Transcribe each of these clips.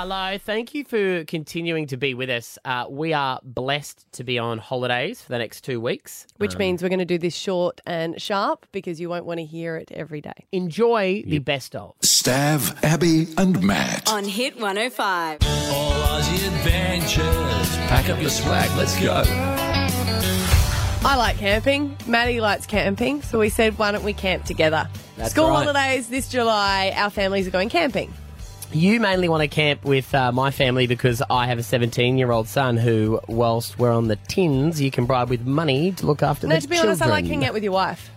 Hello, thank you for continuing to be with us. Uh, we are blessed to be on holidays for the next two weeks. Which means we're going to do this short and sharp because you won't want to hear it every day. Enjoy the best of. Stav, Abby, and Matt. on Hit 105. All Aussie adventures. Pack up your swag, let's go. I like camping. Maddie likes camping. So we said, why don't we camp together? That's School right. holidays this July, our families are going camping. You mainly want to camp with uh, my family because I have a 17 year old son who, whilst we're on the tins, you can bribe with money to look after No, the to be children. honest, I like hanging out with your wife.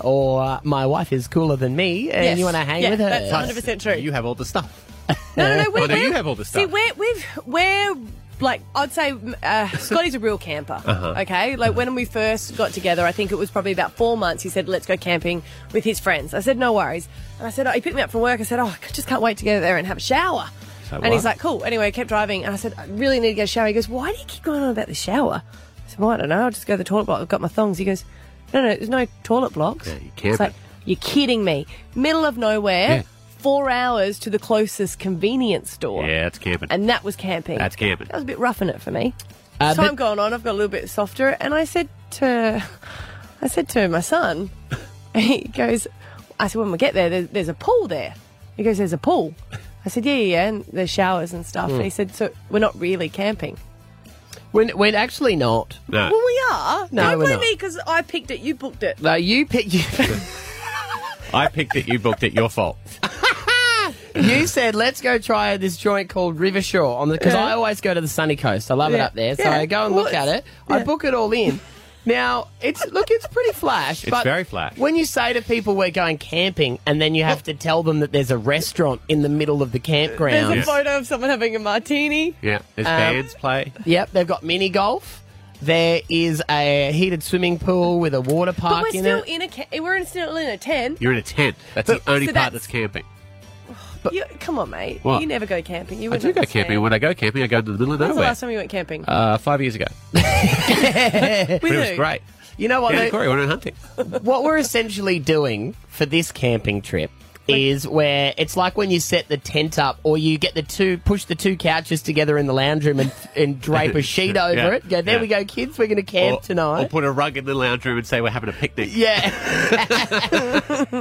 Or uh, my wife is cooler than me and Yes. you want to hang Yeah, with her. that's 100% true. You have all the stuff. No, no, no. We, no, we're- you have all the See, stuff. we're, we've, we're like, I'd say uh, Scotty's a real camper. Uh-huh. Okay? Like, when we first got together, I think it was probably about four months, he said, let's go camping with his friends. I said, no worries. And I said, oh, he picked me up from work. I said, oh, I just can't wait to get there and have a shower. So and he's like, cool. Anyway, I kept driving, and I said, I really need to get a shower. He goes, why do you keep going on about the shower? I said, well, I don't know. I'll just go to the toilet block. I've got my thongs. He goes, no, no, there's no toilet blocks. Yeah, you It's camping. like, you're kidding me. Middle of nowhere, Yeah. Four hours to the closest convenience store. Yeah, it's camping. And that was camping. That's camping. That was a bit rough roughing it for me. Uh, Time but- going on, I've got a little bit softer, and I said to, I said to my son, he goes, I said when we get there, there's, there's a pool there. He goes, there's a pool. I said, yeah, yeah, yeah, and there's showers and stuff. And he said, so we're not really camping. We're, we're actually not. no. Well, we are. No, Don't we're blame not. me because I picked it. You booked it. No, you picked. You, I picked it, you booked it, your fault. you said let's go try this joint called Rivershore on the because I always go to the sunny coast. I love it Yeah. up there, so Yeah. I go and Well, look at it. it's- I book it all in. Now it's look, it's pretty flash. It's but very flash. When you say to people we're going camping, and then you have to tell them that there's a restaurant in the middle of the campground. There's campground. a photo of someone having a martini. Yeah, there's Um, bands play. Yep, they've got mini golf. There is a heated swimming pool with a water But park we're in still it. in a ca- we're in, still in a tent. You're in a tent. That's the only so part that's- that's camping. You, come on, mate. What? You never go camping. You I do go understand. camping. When I go camping, I go to the middle of When was the last time you went camping? Uh, five years ago. But it was great. You know what? Yeah, they- Corey, we went hunting. what we're essentially doing for this camping trip is where it's like when you set the tent up or you get the two push the two couches together in the lounge room and, and drape a sheet over Yeah, it. Go, there yeah. we go, kids, we're going to camp Or, tonight. or put a rug in the lounge room and say we're having a picnic. yeah.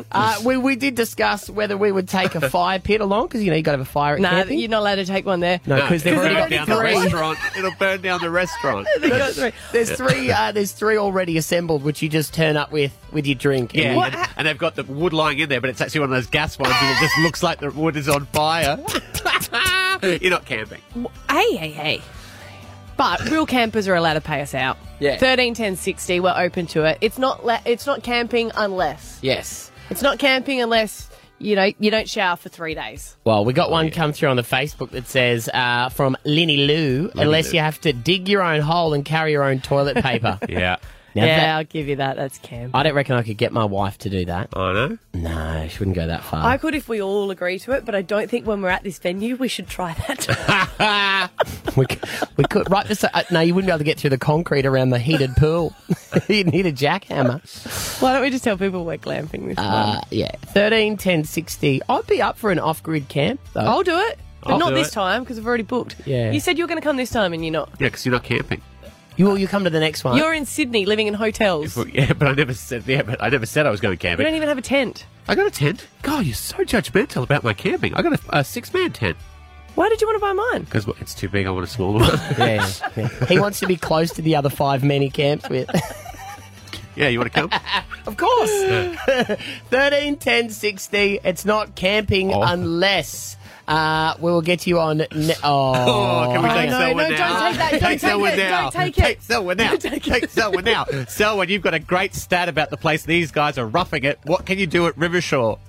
uh, we, we did discuss whether we would take a fire pit along because, you know, you got to have a fire at Nah, camping. you're not allowed to take one there. no, because they've already got down the restaurant. It'll burn down the restaurant. They got three. There's three. Uh, there's three already assembled, which you just turn up with with your drink. Yeah, And- and, and they've got the wood lying in there, but it's actually one of those gas ones, and it just looks like the wood is on fire. You're not camping. Hey, hey, hey. But real campers are allowed to pay us out. Yeah. 13, 10, 60, we're open to it. It's not le- it's not camping unless. yes. It's not camping unless, you know, you don't shower for three days. Well, we got one come through on the Facebook that says uh, from Linny Lou, unless Lou. you have to dig your own hole and carry your own toilet paper. Yeah. Now yeah, that- I'll give you that. That's camping. I don't reckon I could get my wife to do that. I know. No, she wouldn't go that far. I could if we all agree to it, but I don't think when we're at this venue we should try that. we, could, we could right this. Uh, no, you wouldn't be able to get through the concrete around the heated pool. You'd need a jackhammer. Why don't we just tell people we're glamping this Uh, month? yeah, 13, 10, 60. I'd be up for an off-grid camp though. I'll do it, but I'll not do this it. time because I've already booked. Yeah. You said you were going to come this time and you're not. Yeah, because you're not camping. You you come to the next one. You're in Sydney living in hotels. Yeah, but I never said. Yeah, but I never said I was going camping. don't even have a tent. I got a tent. God, you're so judgmental about my camping. I got a, a six-man tent Why did you want to buy mine? because it's too big. I want a smaller one. yeah, yeah. He wants to be close to the other five men he camps with. yeah, you want to come? Of course. 13, 10, 60. It's not camping Oh. unless uh, we will get you on. Ne- oh, Oh, can we take no, Selwyn no, now? don't take that, don't take Selwyn now. don't take it. Take Selwyn now. Take Selwyn now. Selwyn, you've got a great stat about the place. These guys are roughing it. What can you do at Rivershore?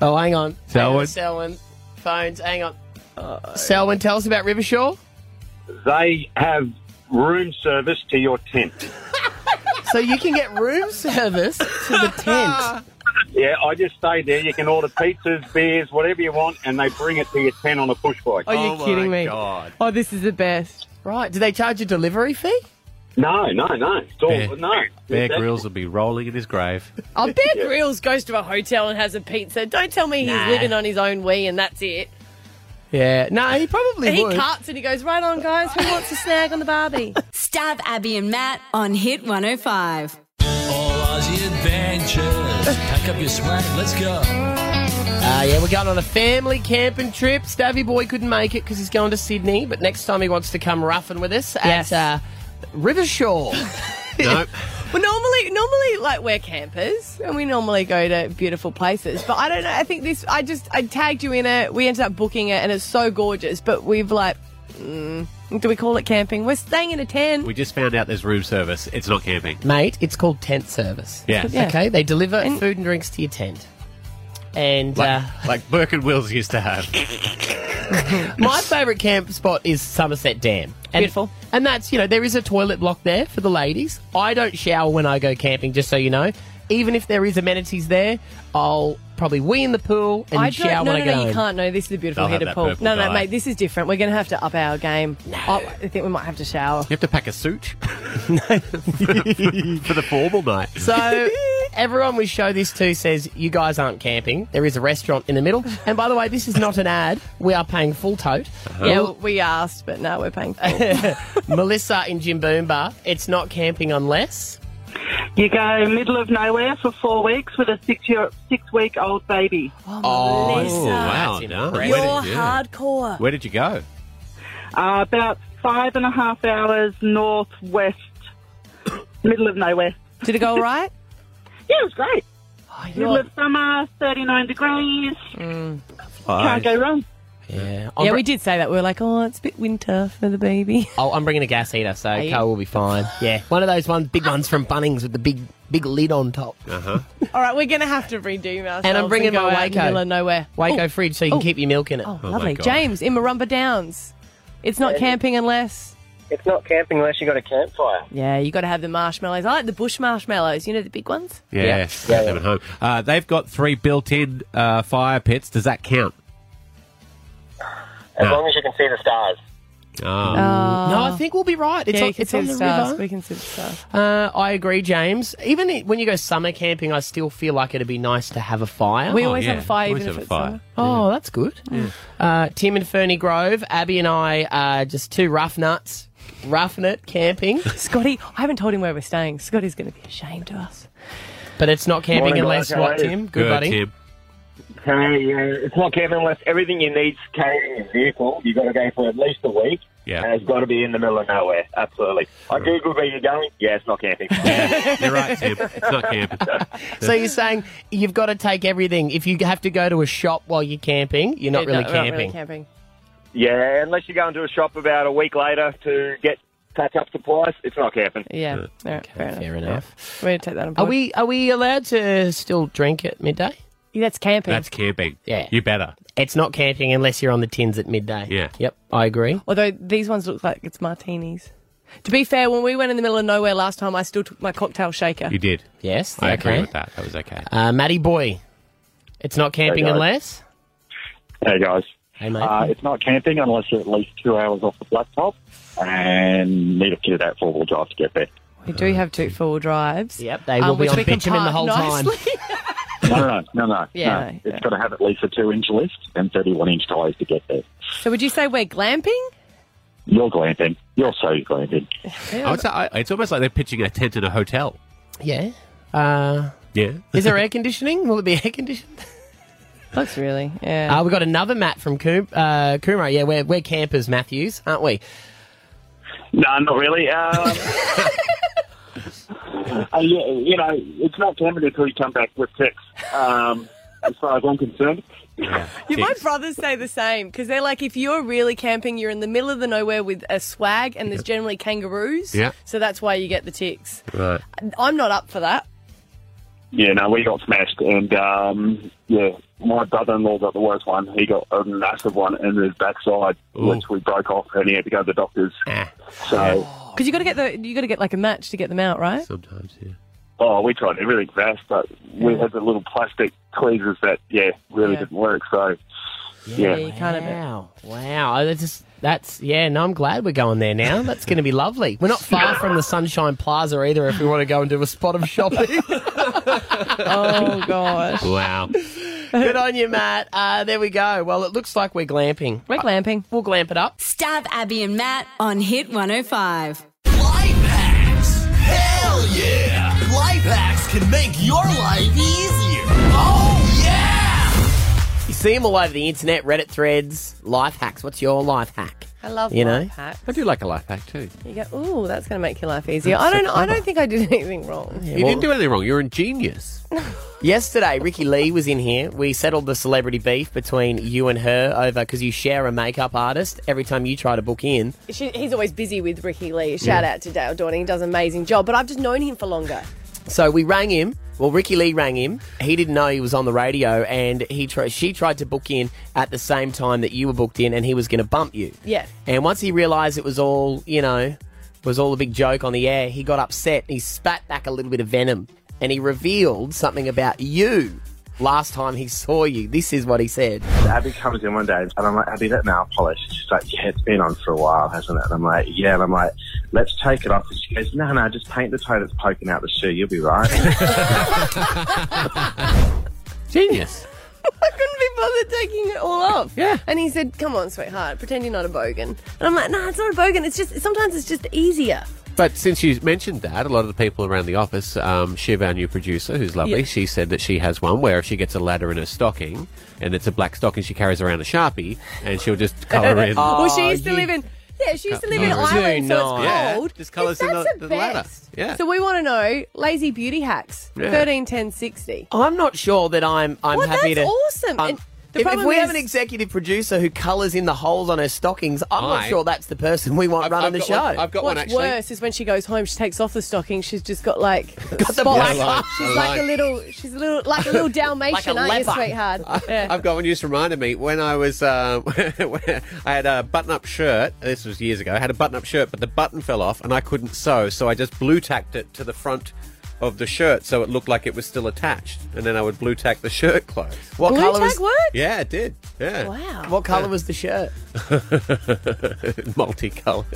Oh, hang on. Selwyn? Selwyn. Phones, hang on. Selwyn, tell us about Rivershore. they have room service to your tent. So you can get room service to the tent. Yeah, I just stayed there. You can order pizzas, beers, whatever you want, and they bring it to your tent on a push bike. Are you Oh my kidding me? God. Oh, this is the best. Right. Do they charge a delivery fee? No, no, no. It's all, Bear- no. Bear That's- Grylls will be rolling in his grave. Oh, Bear Grylls goes to a hotel and has a pizza. Don't tell me he's Nah. living on his own wee and that's it. Yeah, no, he probably He would. cuts and he goes, right on, guys. Who wants a snag on the Barbie? Stav Abby and Matt on Hit 105. All Aussie adventures. Pack up your swag. Let's go. Uh, yeah, we're going on a family camping trip. Stavy boy couldn't make it because he's going to Sydney, but next time he wants to come roughing with us Yes. at uh, Rivershore. No. Well, normally, normally, like we're campers and we normally go to beautiful places. But I don't know. I think this. I just I tagged you in it. We ended up booking it, and it's so gorgeous. But we've like, mm, do we call it camping? We're staying in a tent. We just found out there's room service. It's not camping. Mate, it's called tent service. Yeah. Yeah. Okay, they deliver And- food and drinks to your tent. And Like, uh, like Burke and Wills used to have. my favourite camp spot is Somerset Dam. And, Beautiful. And that's, you know, there is a toilet block there for the ladies. I don't shower when I go camping, just so you know. Even if there is amenities there, I'll probably wee in the pool and I shower don't. No, when no, I get no. You home. can't. No, this is a beautiful They'll have heated that pool. purple No, no, dye. mate. This is different. We're going to have to up our game. I, I think we might have to shower. You have to pack a suit for, for the formal night. So everyone we show this to says you guys aren't camping. There is a restaurant in the middle. And by the way, this is not an ad. We are paying full tote. Uh-huh. Yeah, we asked, but no, we're paying full. Melissa in Jimboomba, it's not camping unless. You go middle of nowhere for four weeks with a six year six week old baby. Oh, Melissa. wow. That's no. impressive. You're Where did, yeah. hardcore. Where did you go? Uh, about five and a half hours northwest, middle of nowhere. Did it go all right? Yeah, it was great. Oh, Middle you're- of summer, 39 degrees. Oh, Can't go wrong. Yeah. I'm yeah, br- we did say that. We were like, oh, it's a bit winter for the baby. Oh, I'm bringing a gas heater, so you? Carl will be fine. Yeah. One of those ones, big ones from Bunnings with the big, big lid on top. Uh-huh. All right, we're going to have to redo ourselves. And I'm bringing go my out in the Waeco. nowhere. Waeco Oh, fridge so you can Oh. keep your milk in it. Oh, my lovely. James in Murrumba Downs. It's not camping unless. It's not camping unless you got a campfire. Yeah, you got to have the marshmallows. I like the bush marshmallows. You know the big ones. Yes, get them at home. Uh, they've got three built-in uh, fire pits. Does that count? As No. long as you can see the stars. Oh. No, I think we'll be right. It's yeah, on, you can it's see on the the stars. river. We can see the stars. Uh, I agree, James. Even i- when you go summer camping, I still feel like it'd be nice to have a fire. We always yeah. have a fire, Always even have if a it's fire. summer. Oh, that's good. Uh, Tim and Ferny Grove, Abby and I are just two rough nuts, roughing it camping. Scotty, I haven't told him where we're staying. Scotty's going to be ashamed of us. But it's not camping Morning, unless guys. What. Tim? Good, Good, buddy. Tim. Hey, uh, it's not camping unless everything you need's carried in your vehicle. You've got to go for at least a week. Yeah. And it's got to be in the middle of nowhere. Absolutely. I Googled where you're going. Yeah, it's not camping. Yeah, you're right, Tim. It's not camping. So you're saying you've got to take everything. If you have to go to a shop while you're camping, you're not Yeah, really no, camping. Not really camping. yeah, unless you go into a shop about a week later to get touch up supplies, it's not camping. Yeah, all right, fair enough. Fair enough. We're going to take that on board. Are we are we allowed to still drink at midday? Yeah, that's camping. That's camping. Yeah. You better. It's not camping unless you're on the tins at midday. Yeah. Yep, I agree. Although these ones look like it's martinis. To be fair, when we went in the middle of nowhere last time, I still took my cocktail shaker. You did. Yes, I okay. agree with that. That was okay. Uh, Matty boy, it's not camping Hey, guys. unless. Hey guys, Hey mate. uh, it's not camping unless you're at least two hours off the flat top and need a kit of that four wheel drive to get there. We do have two four drives. Yep, they will um, be which on we can bitumen the park whole time. nicely. No, no, no, no, no. Yeah, no. no, It's yeah. got to have at least a two inch lift and 31 inch tyres to get there. so would you say we're glamping? You're glamping. You're so glamping. I would say, I, it's almost like they're pitching a tent in a hotel. Yeah. Uh, Yeah. is there air conditioning? Will it be air conditioned? Looks really. Yeah. Uh, we've got another Matt from Coom- uh, Coomera. Yeah, we're, we're campers, Matthews, aren't we? No, not really. Um, uh, yeah, you know, it's not camping until you come back with ticks, Um, as far as I'm concerned. Yeah, my brothers say the same because they're like, if you're really camping, you're in the middle of the nowhere with a swag, and there's generally kangaroos. Yeah. So that's why you get the ticks. Right. I'm not up for that. Yeah, no, we got smashed, and um, yeah, my brother-in-law got the worst one. He got a massive one in his backside, Ooh. literally broke off, and he had to go to the doctors. Ah, So, Because you got to get the you got to get like a match to get them out, right? sometimes, yeah. oh, we tried everything fast, but we had the little plastic tweezers that, yeah, really Yeah. didn't work. So, Yeah, yeah, you kind of. Wow. Wow. That's just, that's, yeah, no, I'm glad we're going there now. That's going to be lovely. We're not far from the Sunshine Plaza either if we want to go and do a spot of shopping. Oh gosh. Wow. Good on you, Matt. Uh, there we go. Well, it looks like we're glamping. We're glamping. We'll glamp it up. Stav Abby and Matt on Hit 105. Life hacks! Hell yeah! Life hacks can make your life easier. Oh yeah! You see them all over the internet, Reddit threads, life hacks. What's your life hack? I love You know? life hacks. I do like a life hack too. You go, ooh, that's going to make your life easier. I don't. I don't think I did anything wrong. you didn't do anything wrong. You're a genius. Yesterday, Ricki-Lee was in here. We settled the celebrity beef between you and her over because you share a makeup artist every time you try to book in. She, he's always busy with Ricki-Lee. Shout out to Dale Dorning. He does an amazing job. But I've just known him for longer. So we rang him. Well, Ricki-Lee rang him. He didn't know he was on the radio, and he tried. She tried to book in at the same time that you were booked in, and he was going to bump you. Yeah. And once he realised it was all, you know, was all a big joke on the air, he got upset. He spat back a little bit of venom, and he revealed something about you. Last time he saw you, this is what he said. Abby comes in one day and I'm like, Abby, that nail polish. She's like, yeah, it's been on for a while, hasn't it? And I'm like, yeah. And I'm like, let's take it off. And she goes, no, no, just paint the toe that's poking out the shoe. You'll be right. Genius. I couldn't be bothered taking it all off. Yeah. And he said, "Come on, sweetheart, pretend you're not a bogan." And I'm like, "No, it's not a bogan. It's just sometimes it's just easier." But since you mentioned that, a lot of the people around the office, um, Shiv, our new producer, who's lovely, Yeah. she said that she has one where if she gets a ladder in her stocking and it's a black stocking, she carries around a sharpie and she'll just colour in. well, she used to you- live in. Yeah, she used to live in You Ireland, so not. it's Yeah, cold. just colours in That's the- the ladder. best. Yeah. So we want to know lazy beauty hacks. Yeah. Thirteen, ten, sixty. I'm not sure that I'm. I'm Well, happy that's to. awesome. Um, And the if, if problem we have an executive producer who colours in the holes on her stockings, I'm not sure that's the person we want I've- running I've the show. one- I've got one What's actually. worse is when she goes home, she takes off the stocking. She's just got like Got the spots. black line. She's A like line. a little. She's a little like a little Dalmatian, aren't you, sweetheart? Yeah. I've got one you just reminded me when I was um, when I had a button-up shirt. This was years ago. I had a button-up shirt, but the button fell off, and I couldn't sew, so I just blue tacked it to the front of the shirt, so it looked like it was still attached, and then I would blue tack the shirt closed. what Blue colour tag was? work? Yeah, it did. Yeah, Wow. What colour was the shirt? multicolored.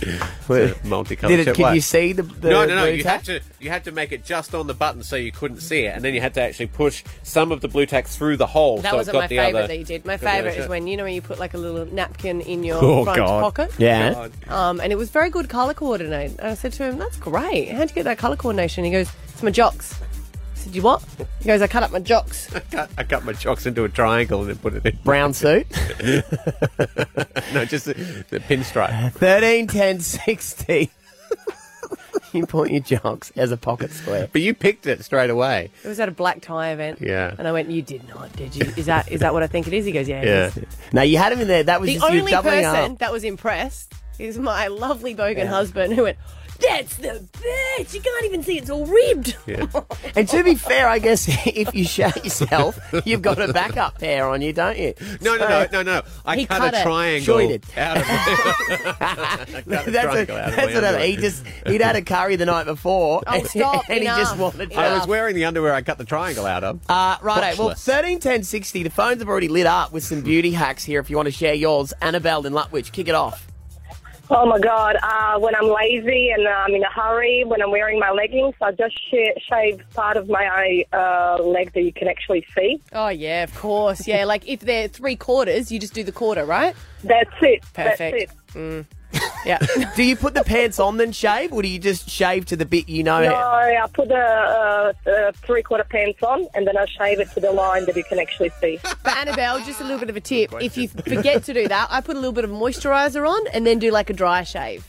Well, multicolored. Did it? shirt. Could What? you see the? the no, no, no. blue You tack? had to you had to make it just on the button so you couldn't see it, and then you had to actually push some of the blue tack through the hole. That so wasn't it got my favourite other, that you did. My got the other favourite is when you know when you put like a little napkin in your Oh, front God. pocket. Yeah. God. Um, and it was very good colour coordination. And I said to him, "That's great. How'd you get that colour coordination?" He goes, "It's my jocks." I said, "You what?" He goes, "I cut up my jocks." cut, I cut my jocks into a triangle and then put it in. Brown suit. no, just the, the pinstripe. 13, 10, 60. you point your jocks as a pocket square. But you picked it straight away. It was at a black tie event. Yeah. And I went, "You did not, did you? Is that is that what I think it is?" He goes, "Yeah." it Yeah. is." No, you had him in there. That was The just you only doubling person up. that was impressed is my lovely bogan husband who went, "That's the best. You can't even see it's all ribbed." Yeah. And to be fair, I guess if you shut yourself, you've got a backup pair on you, don't you? No, no, no, no, no. I He cut, cut a triangle Sure out of I cut a that's what, triangle out of that's my what I mean. He just he'd had a curry the night before, Oh, and, stop, and he just enough. wanted. I was wearing the underwear I cut the triangle out of. Uh, right, well, Watchless. 13, 10, 60. The phones have already lit up with some beauty hacks here if you want to share yours. Annabelle in Lutwyche, kick it off. Oh my god! Uh, when I'm lazy and I'm in a hurry, when I'm wearing my leggings, I just sh- shave part of my uh, leg that you can actually see. Oh yeah, of course. Yeah, like if they're three quarters, you just do the quarter, right? That's it. Perfect. That's it. Yeah. Do you put the pants on then shave, or do you just shave to the bit you know? No, I put the uh, uh, three-quarter pants on, and then I shave it to the line that you can actually see. But Annabelle, just a little bit of a tip. If you forget to do that, I put a little bit of moisturiser on and then do like a dry shave.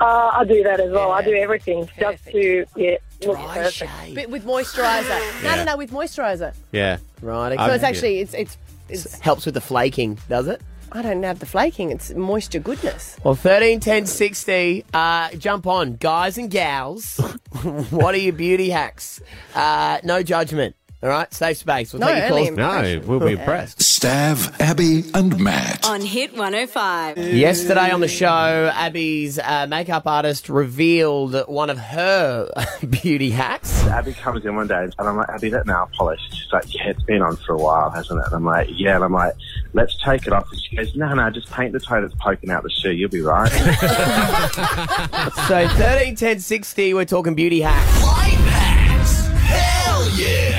Uh, I do that as well. I do everything just to yeah look Dry perfect. shave. But with moisturiser. No, no, no, with moisturiser. Yeah. Right, So it's actually it's it's it's helps with the flaking, does it? I don't have the flaking, it's moisture goodness. Well, 13, 10, 60, uh, jump on. Guys and gals, what are your beauty hacks? Uh, no judgment. All right, safe space. We'll No, take your calls. No, we'll be impressed. Stav, Abby, and Matt. On Hit 105. Yesterday on the show, Abby's uh, makeup artist revealed one of her beauty hacks. Abby comes in one day and I'm like, Abby, that nail polish. She's like, yeah, it's been on for a while, hasn't it? And I'm like, yeah. And I'm like, let's take it off. And she goes, no, no, just paint the toe that's poking out the shoe. You'll be right. So 13, 10, 60, we're talking beauty hacks. Life hacks! Hell yeah!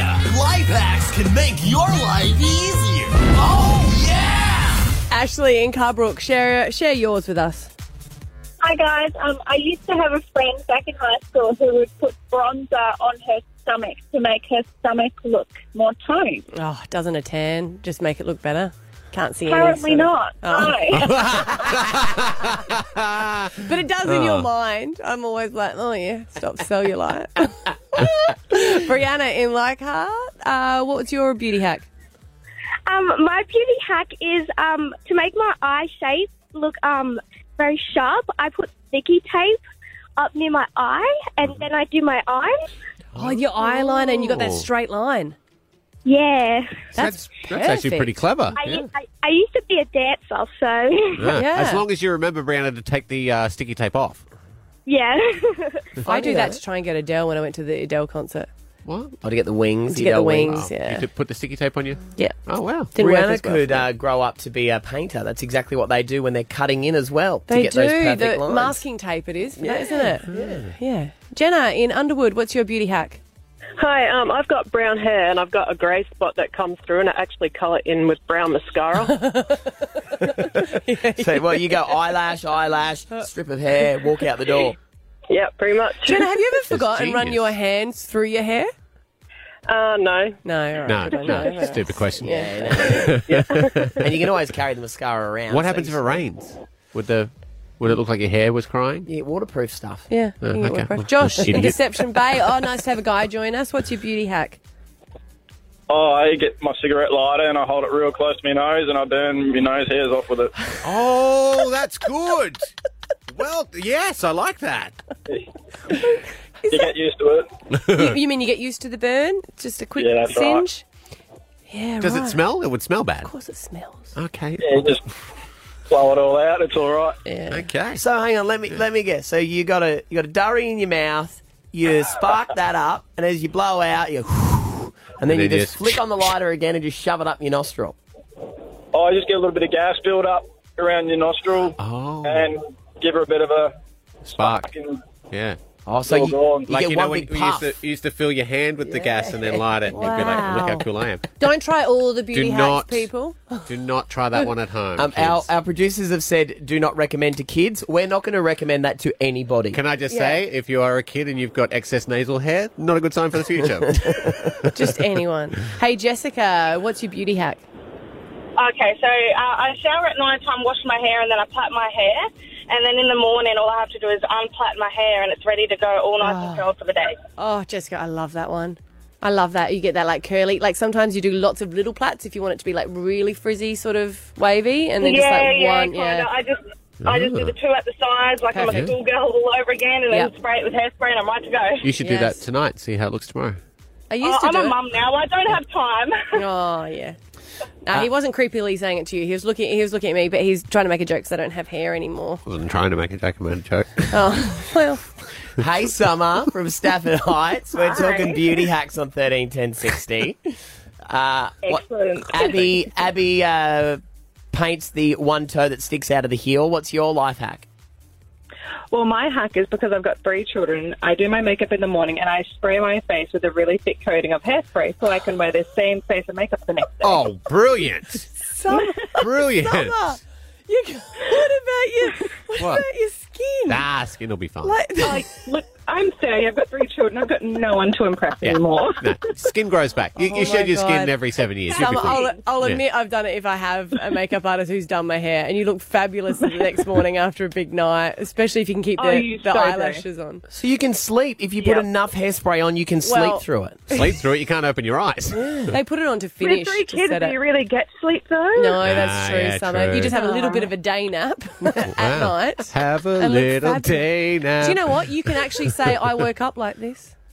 Life hacks can make your life easier. Oh, yeah! Ashley in Carbrook, share share yours with us. Hi guys, um, I used to have a friend back in high school who would put bronzer on her stomach to make her stomach look more toned. Oh, doesn't a tan just make it look better? Can't see any Apparently not. Oh. but it does in your Oh. mind. I'm always like, oh yeah, stop cellulite. Brianna in Leichhardt, uh, what's your beauty hack? Um, my beauty hack is um, to make my eye shape look um, very sharp. I put sticky tape up near my eye, and then I do my eyes. Oh, your eyeliner, and you got that Oh. straight line. Yeah, That's That's actually pretty clever. I, yeah. I, I used to be a dancer, so Yeah. As long as you remember, Brianna, to take the uh, sticky tape off. yeah. I do that to try and get Adele when I went to the Adele concert. What? Oh, to get the wings. To you get the know, wings, Oh, yeah. You could put the sticky tape on you? Yeah. Oh, wow. Didn't work Brianna well could uh, grow up to be a painter. That's exactly what they do when they're cutting in as well. They to get do. those perfect The lines. masking tape it is, for that, isn't it? Yeah. Yeah. Jenna in Underwood, what's your beauty hack? Hi, um, I've got brown hair and I've got a grey spot that comes through and I actually colour it in with brown mascara. so, well, you go eyelash, eyelash, strip of hair, walk out the door. yeah, pretty much. Jenna, have you ever forgotten run genius. your hands through your hair? Uh, no. No, all right. No, good on no, you. stupid question. Yeah, and you can always carry the mascara around. What so happens if it rains? Would the would it look like your hair was crying? Yeah, waterproof stuff. Yeah. Oh, you can get okay. waterproof. Josh in Deception Bay. Oh, nice to have a guy join us. What's your beauty hack? Oh, I get my cigarette lighter and I hold it real close to my nose and I burn my nose hairs off with it. Oh, that's good. well, yes, I like that. you get used to it. you, you mean you get used to the burn? Just a quick Yeah, that's right. singe? Yeah, Does right. it smell? It would smell bad. Of course it smells. Okay. Yeah, just blow it all out. It's all right. Yeah. Okay. So hang on, let me let me guess. So you got a you got a durry in your mouth. You spark that up, and as you blow out, you, and then And you then just just- flick on the lighter again and just shove it up your nostril. Oh, I just get a little bit of gas build up around your nostril Oh. and give her a bit of a Spark. fucking Yeah. Oh, so you, you like get you know one when big you used, to, you used to fill your hand with the gas and then light it. You'd be like, look how cool I am. Don't try all the beauty Do hacks, not- people. Do not try that one at home. Um, our, our producers have said do not recommend to kids. We're not going to recommend that to anybody. Can I just say, if you are a kid and you've got excess nasal hair, not a good sign for the future. Just anyone. Hey, Jessica, what's your beauty hack? Okay, so uh, I shower at night time, wash my hair, and then I plait my hair. And then in the morning, all I have to do is unplait my hair, and it's ready to go all nice and ah. curled for the day. Oh, Jessica, I love that one. I love that. You get that like curly. Like sometimes you do lots of little plaits if you want it to be like really frizzy, sort of wavy, and then yeah, just like yeah, one. kinda. Yeah. I just, I just do the ah. two at the sides, like I'm a Perfect. schoolgirl all over again, and Yep. then spray it with hairspray, and I'm right to go. you should do that tonight. See how it looks tomorrow. I used Oh, to I'm do a it. mum now. I don't have time. Oh yeah. No, Uh, he wasn't creepily saying it to you. He was looking. He was looking at me, but he's trying to make a joke because I don't have hair anymore. I wasn't trying to make a joke, I made a joke. Oh well. hey, Summer from Stafford Heights. We're talking beauty hacks on thirteen ten sixty. Uh, what- Excellent. Abby, Abby uh, paints the one toe that sticks out of the heel. What's your life hack? Well, my hack is because I've got three children. I do my makeup in the morning and I spray my face with a really thick coating of hairspray so I can wear the same face of makeup the next day. Oh, brilliant! Summer, Brilliant! Summer, you. What about you? What, What? about your skin? Ah, skin will be fine. Like, Like, look, I'm sorry. I've got three children. I've got no one to impress anymore. No, skin grows back. You, Oh you my shed your skin God. every seven years. You'll be Summer, I'll. I'll Yeah. admit I've done it if I have a makeup artist who's done my hair, and you look fabulous the next morning after a big night, especially if you can keep Oh, the, you the so do. eyelashes on. So you can sleep if you put Yep. enough hairspray on. You can sleep Well- through it. Sleep through it. You can't open your eyes. They put it on to With finish. three to kids, set do it. you really get sleep though? No, Ah, that's true, yeah, Summer. true. You just have a little bit of a day nap at Wow. night. Have a and look little fabulous. day now. Do you know what? You can actually say, I woke up like this.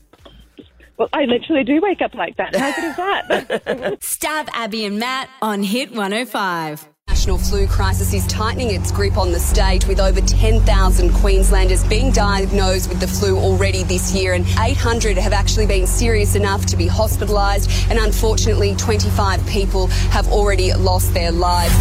Well, I literally do wake up like that. How good is that? Stav Abby and Matt on Hit 105. National flu crisis is tightening its grip on the state with over 10,000 Queenslanders being diagnosed with the flu already this year and 800 have actually been serious enough to be hospitalised and unfortunately 25 people have already lost their lives.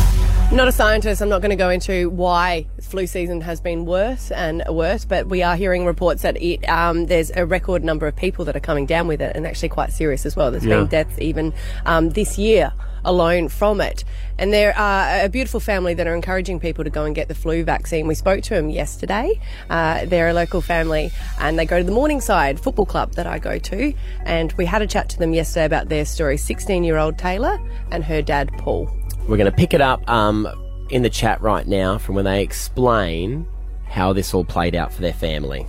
Not a scientist. I'm not going to go into why flu season has been worse and worse, but we are hearing reports that it um, there's a record number of people that are coming down with it, and actually quite serious as well. There's Yeah. been deaths even um, this year alone from it. And there are a beautiful family that are encouraging people to go and get the flu vaccine. We spoke to them yesterday. Uh, they're a local family and they go to the Morningside Football Club that I go to. And we had a chat to them yesterday about their story 16 year old Taylor and her dad, Paul. We're going to pick it up um, in the chat right now from when they explain how this all played out for their family.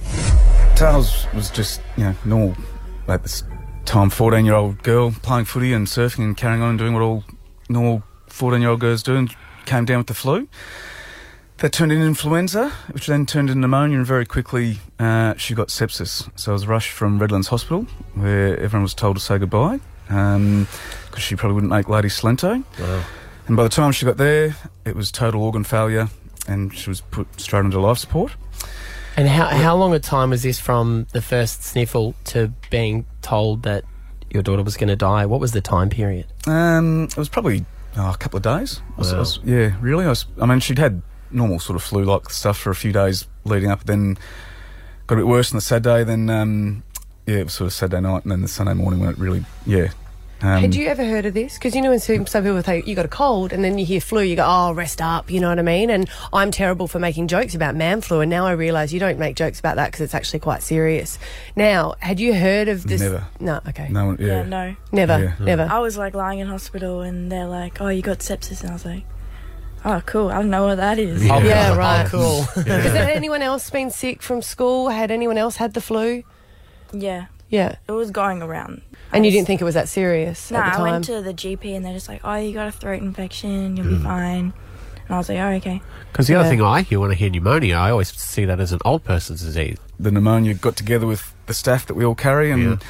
Tails was just, you know, normal at this time, 14 year old girl playing footy and surfing and carrying on and doing what all normal 14 year old girls do and came down with the flu. That turned into influenza, which then turned into pneumonia, and very quickly uh, she got sepsis. So I was rushed from Redlands Hospital, where everyone was told to say goodbye, because she probably wouldn't make Lady Cilento. And by the time she got there, it was total organ failure, and she was put straight into life support. And how, how long a time was this from the first sniffle to being told that your daughter was going to die? What was the time period? Um, it was probably oh, a couple of days. I was- I was- yeah, really. I, was, I mean, she'd had normal sort of flu-like stuff for a few days leading up, then got a bit worse on the Saturday. Then, um, yeah, it was sort of Saturday night, and then the Sunday morning when it really, yeah. Um, Had you ever heard of this? Because you know, when some, some people say you got a cold, and then you hear flu, you go, "Oh, rest up," you know what I mean? And I'm terrible for making jokes about man flu, and now I realise you don't make jokes about that because it's actually quite serious. Now, had you heard of this? Never. No. Okay. No one, yeah. Yeah, no. Never. Yeah. Never. I was like lying in hospital and they're like, oh, you got sepsis. And I was like, oh, cool. I don't know what that is. Yeah, yeah right. cool. Has there anyone else been sick from school? Had anyone else had the flu? Yeah. Yeah. It was going around. And you didn't think it was that serious No, at the I went to the GP and they're just like, oh, you got a throat infection. You'll be Mm. fine. And I was like, oh, okay. Because the other thing I hear when I hear pneumonia, I always see that as an old person's disease. the pneumonia got together with the staph that we all carry, and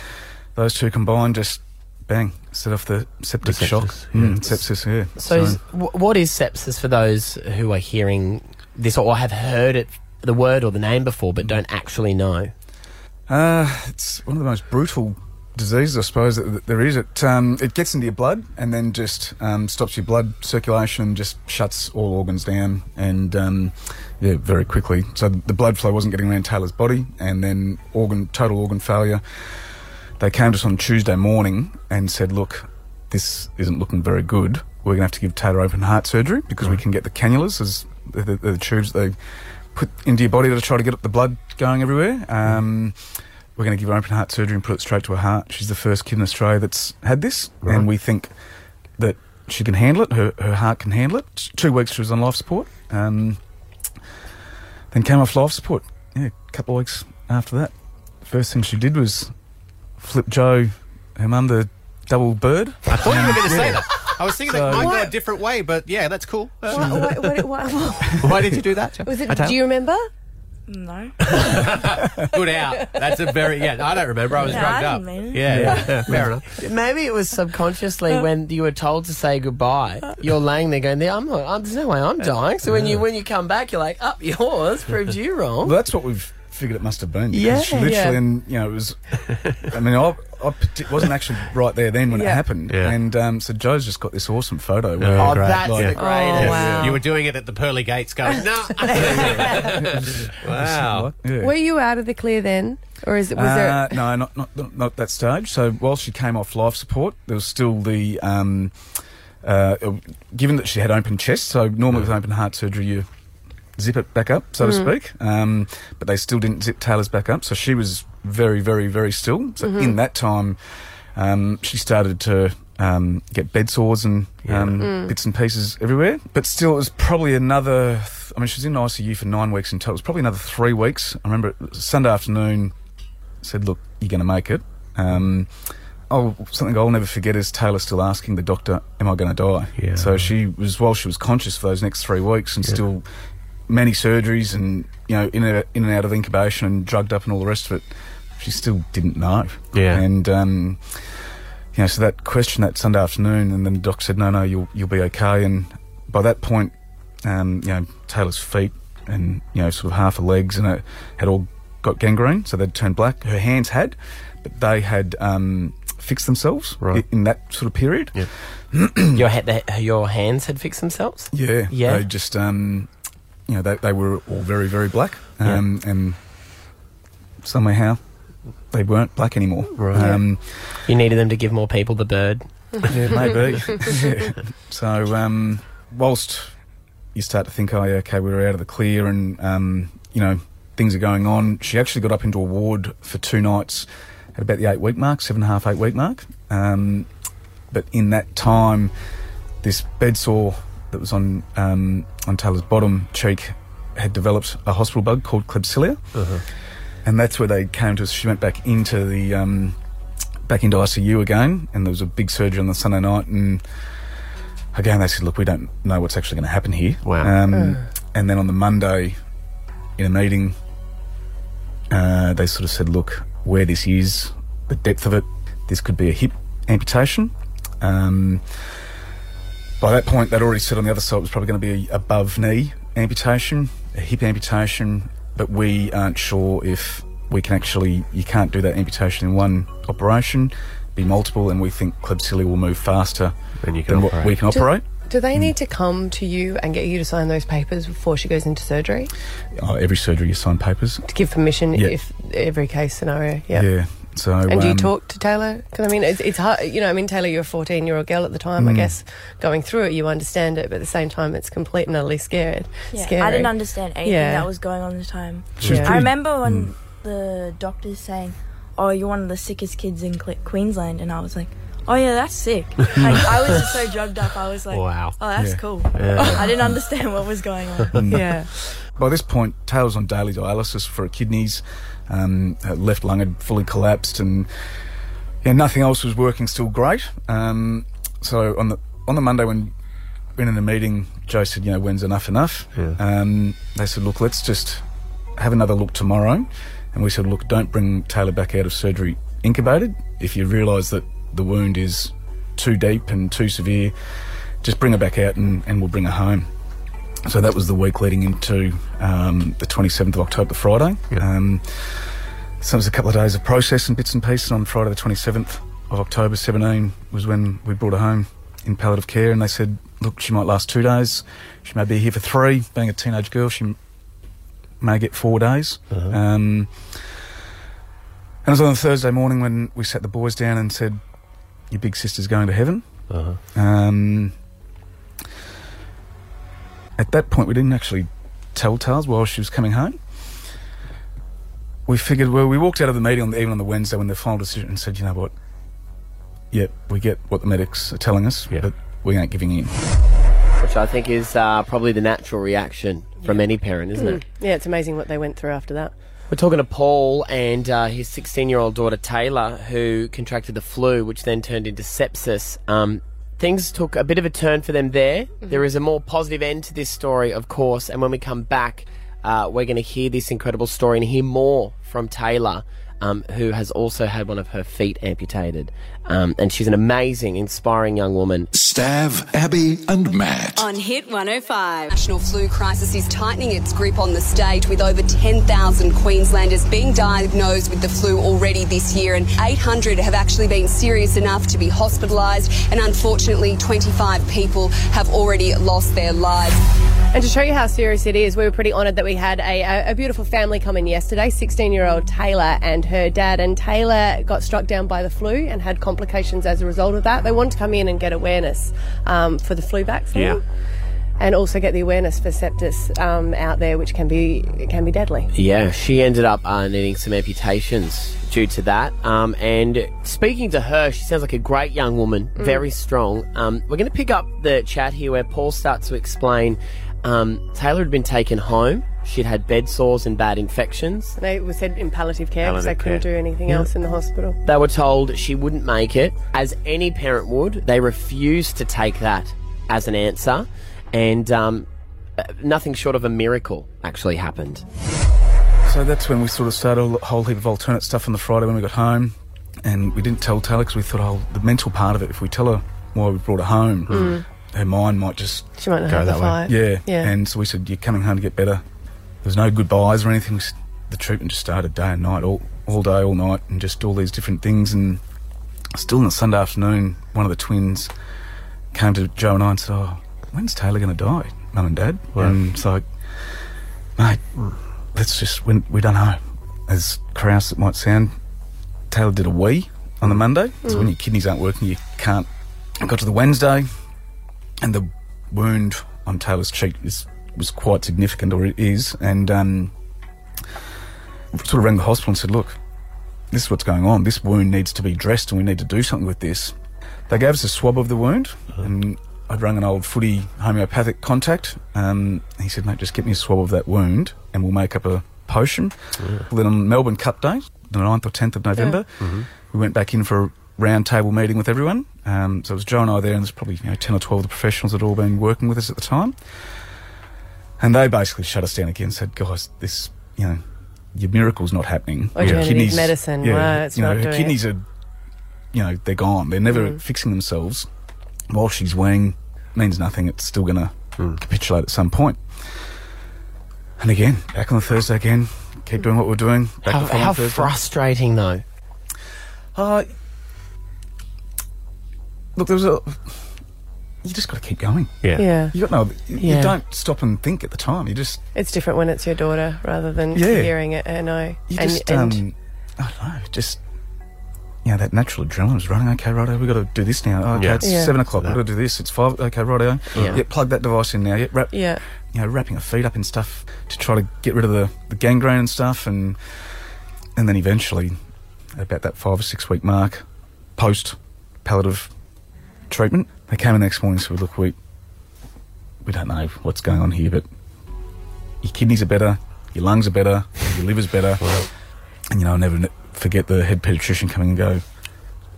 those two combined just bang set off the septic The shock. sepsis, Mm, yeah. sepsis, yeah. So, is, wh- what is sepsis for those who are hearing this or have heard it, the word or the name before, but don't actually know? Uh, it's one of the most brutal diseases, I suppose, that, there is. It um, it gets into your blood and then just um, stops your blood circulation, just shuts all organs down, and um, yeah, very quickly. So the blood flow wasn't getting around Taylor's body, and then organ total organ failure. They came to us on Tuesday morning and said, "Look, this isn't looking very good. We're going to have to give Taylor open heart surgery because we can get the cannulas as the, the, the tubes they put into your body to try to get the blood going everywhere. Um, we're going to give her open heart surgery and put it straight to her heart. She's the first kid in Australia that's had this, Right. and we think that she can handle it. Her, her heart can handle it. Two weeks she was on life support. Um, then came off life support. Yeah, a couple of weeks after that. First thing she did was flip Joe, her mum, the double bird. I thought you were going to say that. I was thinking that So- might go a different way, but yeah, that's cool. Uh, What- what- Why did you do that? Was it? Don't- you remember? No. Good out. That's a very yeah. I don't remember. I was Yeah, drugged I up. mean. Yeah, Yeah. yeah, fair enough. Maybe it was subconsciously when you were told to say goodbye. You're laying there going, "There, I'm not. I'm, there's no way I'm dying." So when you when you come back, you're like, "Up yours proved you Well, wrong." that's what we've figured it must have been. Yeah, literally, yeah. and you know, it was. I mean, I, I wasn't actually right there then when it happened, Yeah. and um, so Joe's just got this awesome photo. Oh, where, great. like- Yeah. You were doing it at the pearly gates, going no. wow. Were you out of the clear then, or is it? Was Uh, there? no, not, not not not that stage. So while she came off life support, there was still the um, uh, given that she had open chest. So normally with open heart surgery, you zip it back up, so to Mm. speak. Um, but they still didn't zip Taylor's back up, so she was very, very, very still. So Mhm. in that time, um, she started to um, get bed sores and um, Mm. bits and pieces everywhere. But still, it was probably another. I mean, she was in ICU for nine weeks in total. It was probably another three weeks. I remember it was Sunday afternoon. Said, "Look, you're going to make it." Um, Oh, something I'll never forget is Taylor still asking the doctor, "Am I going to die?" Yeah. So she was while she was conscious for those next three weeks, and still many surgeries, and you know, in and, in and out of incubation, and drugged up, and all the rest of it. She still didn't know. Yeah. And um, you know, so that question that Sunday afternoon, and then the doc said, "No, no, you'll you'll be okay." And by that point, um, you know, Taylor's feet and you know, sort of half her legs, and it had all got gangrene, so they'd turned black. Her hands had, but they had um, fixed themselves Right. in that sort of period. your ha- the, your hands had fixed themselves. Yeah, Yeah. They just um, you know, they, they were all very, very black. Um, And somehow they weren't black anymore. Right. Um, You needed them to give more people the bird. yeah, maybe. Yeah. So, um, whilst you start to think, oh, yeah, okay, we're out of the clear and, um, you know, things are going on, she actually got up into a ward for two nights at about the eight week mark, seven and a half, eight week mark. Um, but in that time, this bed sore that was on, on Taylor's bottom cheek had developed a hospital bug called Klebsiella. And that's where they came to us. She went back into the um, back into ICU again, and there was a big surgery on the Sunday night. And again, they said, "Look, we don't know what's actually going to happen here." Wow. Um, Mm. And then on the Monday, in a meeting, uh, they sort of said, "Look, where this is, the depth of it, this could be a hip amputation." Um, by that point, they'd already said on the other side it was probably going to be a above knee amputation, a hip amputation, but we aren't sure if we can actually, you can't do that amputation in one operation, be multiple, and we think Klebsiella will move faster Than you than what we can Do- operate. Do they mm. need to come to you and get you to sign those papers before she goes into surgery Oh, every surgery you sign papers. to give permission Yeah. if every case scenario? Yeah. Yeah. So, And do you um, talk to Taylor? Because I mean, it's, it's hard. You know, I mean, Taylor, you're a 14 year old girl at the time. I Mm. guess going through it, you understand it, but at the same time, it's complete and utterly scared. Yeah, scary. I didn't understand anything Yeah. that was going on at the time. She was I remember when Hmm. the doctors saying, "Oh, you're one of the sickest kids in Queensland," and I was like, "Oh yeah, that's sick." like, I was just so drugged up. I was like, Wow. "Oh, that's Yeah. cool." Yeah. I didn't understand what was going on. Mm. By this point, Taylor's on daily dialysis for her kidneys. Um, her left lung had fully collapsed, and yeah, nothing else was working. Still great. Um, so on the on the Monday when we went in a meeting, Joe said, "You know, when's enough enough?" Um, they said, "Look, let's just have another look tomorrow." And we said, "Look, don't bring Taylor back out of surgery incubated. If you realise that the wound is too deep and too severe, just bring her back out, and, and we'll bring her home." So that was the week leading into um, the 27th of October, Friday. Um, so it was a couple of days of process and bits and pieces. And On Friday, the 27th of October, 17, was when we brought her home in palliative care. And they said, look, she might last two days. She may be here for three. Being a teenage girl, she may get four days. Um, and it was on a Thursday morning when we sat the boys down and said, your big sister's going to heaven. Um, at that point, we didn't actually tell Tales while she was coming home. We figured, well, we walked out of the meeting on the, even on the Wednesday when the final decision and said, you know what? Yep, we get what the medics are telling us, yeah. but we ain't giving in. Which I think is uh, probably the natural reaction from any parent, isn't it? Mm. Yeah, it's amazing what they went through after that. We're talking to Paul and uh, his 16 year old daughter Taylor, who contracted the flu, which then turned into sepsis. Um, things took a bit of a turn for them there. There is a more positive end to this story, of course, and when we come back, uh, we're going to hear this incredible story and hear more from Taylor. Um, who has also had one of her feet amputated. Um, and she's an amazing, inspiring young woman. Stav, Abby, and Matt. On Hit 105. National flu crisis is tightening its grip on the state with over 10,000 Queenslanders being diagnosed with the flu already this year and 800 have actually been serious enough to be hospitalised and unfortunately 25 people have already lost their lives. And to show you how serious it is, we were pretty honoured that we had a, a, beautiful family come in yesterday 16 year old Taylor and her dad. And Taylor got struck down by the flu and had complications as a result of that. They wanted to come in and get awareness um, for the flu vaccine. Yeah. And also get the awareness for sepsis um, out there, which can be can be deadly. Yeah, she ended up uh, needing some amputations due to that. Um, and speaking to her, she sounds like a great young woman, Mm. very strong. Um, we're going to pick up the chat here where Paul starts to explain um, Taylor had been taken home. She'd had bed sores and bad infections. They were said in palliative care because they Palliative couldn't care. do anything Yeah. else in the hospital. They were told she wouldn't make it, as any parent would. They refused to take that as an answer, and um, uh, nothing short of a miracle actually happened. So that's when we sort of started a whole heap of alternate stuff on the Friday when we got home. And we didn't tell Taylor because we thought, oh, the mental part of it, if we tell her why we brought her home, Mm. Her mind might just She might not have the fight. Yeah. Yeah. And so we said, you're coming home to get better. There was no goodbyes or anything. We The treatment just started day and night, all, all day, all night, and just all these different things. And still on the Sunday afternoon, one of the twins came to Joe and I and said, oh, when's Taylor going to die, mum and dad? Wow. And it's like, mate, let's just, we, we don't know. As crass it might sound, Taylor did a wee on the mm. Monday. So when mm. your kidneys aren't working, you can't. I got to the Wednesday, and the wound on Taylor's cheek is, was quite significant, or it is. And um, sort of rang the hospital and said, look, this is what's going on. This wound needs to be dressed, and we need to do something with this. They gave us a swab of the wound, and I'd rung an old footy homeopathic contact. Um, he said, mate, just get me a swab of that wound, and we'll make up a potion. Then on Melbourne Cup Day, the 9th or 10th of November, we went back in for a round table meeting with everyone. Um, so it was Joe and I there, and there's probably you know, 10 or 12 of the professionals that had all been working with us at the time. And they basically shut us down again and said, guys, this, you know, your miracle's not happening. Oh, Your you need medicine. Right, it's you know, not her doing kidneys it. are, you know, they're gone. They're never Mm. fixing themselves. While she's weighing means nothing. It's still going to capitulate at some point. And again, back on the Thursday again, keep doing what we're doing. Back How, the how frustrating, though. Uh, look, there was a. You just got to keep going. Yeah. Yeah. You got no. You Yeah. don't stop and think at the time. You just. It's different when it's your daughter rather than Yeah. hearing it. I know. You and, just. and um, I don't know. Just. You know, that natural adrenaline is running. Okay, righto, we've got to do this now. Oh, okay, Yeah. it's Yeah. seven o'clock. We've got to do this. It's five. Okay, righto. Yeah. Yeah. plug that device in now. Yeah, wrap, yeah. you know, wrapping her feet up in stuff to try to get rid of the, the gangrene and stuff, and and then eventually, about that five or six week mark, post palliative treatment, they came in the next morning and said, "Look, we we don't know what's going on here, but your kidneys are better, your lungs are better, your liver's better, and you know, I'll never forget the head paediatrician coming and go,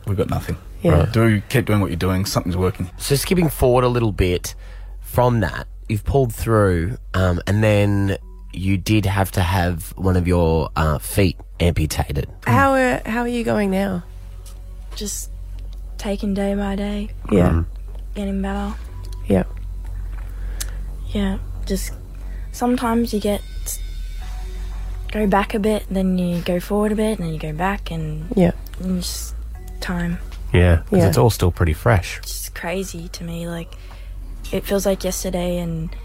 we've got nothing. Yeah. Do keep doing what you're doing. Something's working. So skipping forward a little bit from that, you've pulled through, um, and then you did have to have one of your uh, feet amputated. How are how are you going now? Just taking day by day, Yeah. Mm-hmm. getting better. Yeah. Yeah, just sometimes you get go back a bit, then you go forward a bit, and then you go back, and Yeah. and just time. Yeah, because Yeah. it's all still pretty fresh. It's crazy to me. Like it feels like yesterday, and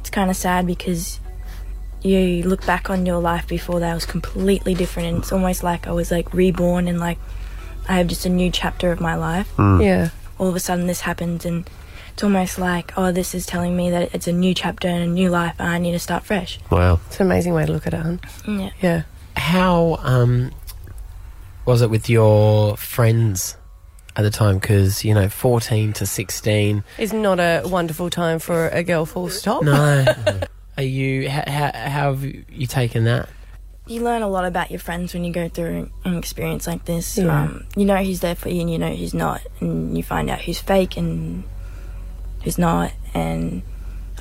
it's kind of sad because you look back on your life before that was completely different, and it's almost like I was like reborn, and like I have just a new chapter of my life. Yeah. All of a sudden, this happens, and it's almost like oh, this is telling me that it's a new chapter and a new life, and I need to start fresh. Wow. It's an amazing way to look at it, hun. Yeah. Yeah. How um, was it with your friends at the time? Because you know, fourteen to sixteen. is not a wonderful time for a girl full stop. No. Are you? How, how, how have you taken that? You learn a lot about your friends when you go through an experience like this. Yeah. Um, you know who's there for you and you know who's not, and you find out who's fake and who's not. And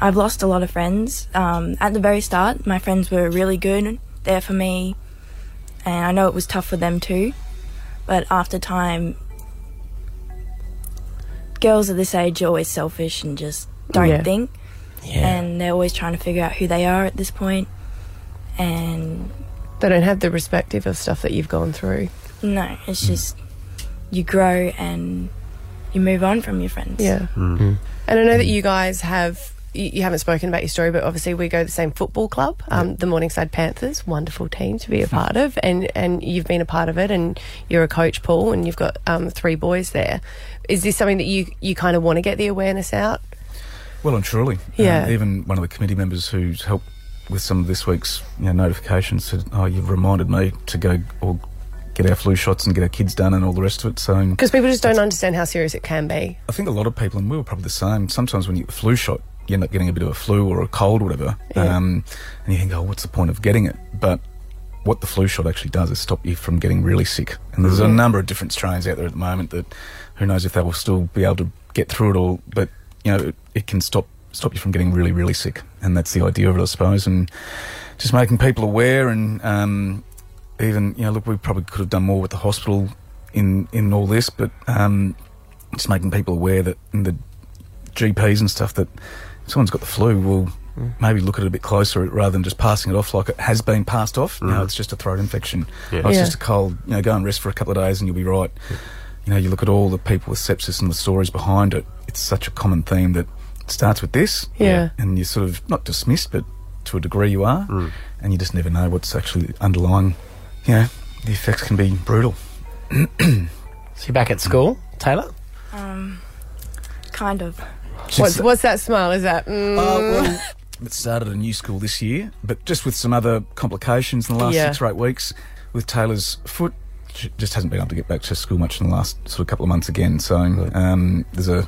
I've lost a lot of friends. Um, at the very start, my friends were really good, there for me, and I know it was tough for them too. But after time, girls at this age are always selfish and just don't Yeah. think, Yeah. and they're always trying to figure out who they are at this point. And They don't have the perspective of stuff that you've gone through. no, it's just you grow and you move on from your friends. Yeah. And I know that you guys have. You you haven't spoken about your story, but obviously we go to the same football club, um, the Morningside Panthers. Wonderful team to be a part of, and and you've been a part of it, and you're a coach, Paul, and you've got um, three boys there. Is this something that you you kind of want to get the awareness out? Well and truly. Yeah. Um, even one of the committee members who's helped with some of this week's you know, notifications said, "Oh, you've reminded me to go or get our flu shots and get our kids done and all the rest of it." So Because people just don't understand how serious it can be. I think a lot of people, and we were probably the same. Sometimes when you get the flu shot, you end up getting a bit of a flu or a cold or whatever, Yeah. um, and you think, "Oh, what's the point of getting it?" But what the flu shot actually does is stop you from getting really sick. And there's a Mhm. number of different strains out there at the moment that who knows if they will still be able to get through it all. But you know, it, it can stop stop you from getting really really sick, and that's the idea of it, I suppose. And just making people aware, and um, even you know, look, we probably could have done more with the hospital in in all this, but um, just making people aware that in the GPs and stuff that if someone's got the flu, will maybe look at it a bit closer rather than just passing it off like it has been passed off. No, Mhm. it's just a throat infection. Yeah. Oh, it's Yeah. just a cold. You know, go and rest for a couple of days and you'll be right. You know, you look at all the people with sepsis and the stories behind it. It's such a common theme that it starts with this. Yeah. And you're sort of not dismissed, but to a degree you are, and you just never know what's actually underlying. You know, the effects can be brutal. So you're back at school, Taylor? Um, kind of. What's, what's that smile? Is that. Mm, Oh, well, it started a new school this year, but just with some other complications in the last Yeah. six or eight weeks with Taylor's foot. She just hasn't been able to get back to school much in the last sort of couple of months again. So um, there's a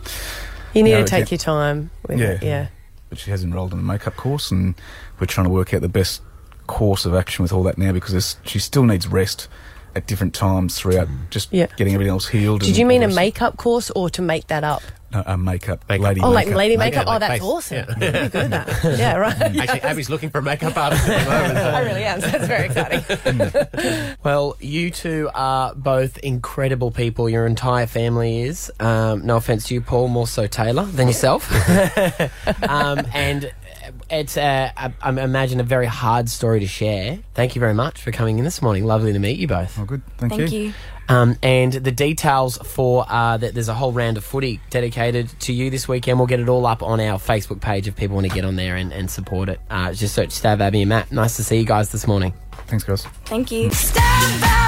you need know, to take again- your time with Yeah. it. Yeah. but she has enrolled in a makeup course, and we're trying to work out the best course of action with all that now because she still needs rest at different times throughout, mm. just Yeah. getting everything else healed. Did and you mean a makeup course or to make that up? No, a makeup, lady oh, like lady makeup? Yeah, oh, like that's face. awesome. Yeah. Really good at that. Yeah, right. Actually, Abby's looking for a makeup artist at the moment. I really am. So that's very exciting. Well, you two are both incredible people. Your entire family is. Um, no offense to you, Paul, more so Taylor than yourself. um, and it's, uh, I, I imagine, a very hard story to share. Thank you very much for coming in this morning. Lovely to meet you both. Oh, good. Thank, Thank you. Um, and the details for uh, that there's a whole round of footy dedicated to you this weekend. We'll get it all up on our Facebook page if people want to get on there and, and support it. Uh, just search Stav, Abby, and Matt. Nice to see you guys this morning. Thanks, guys. Thank you. Stav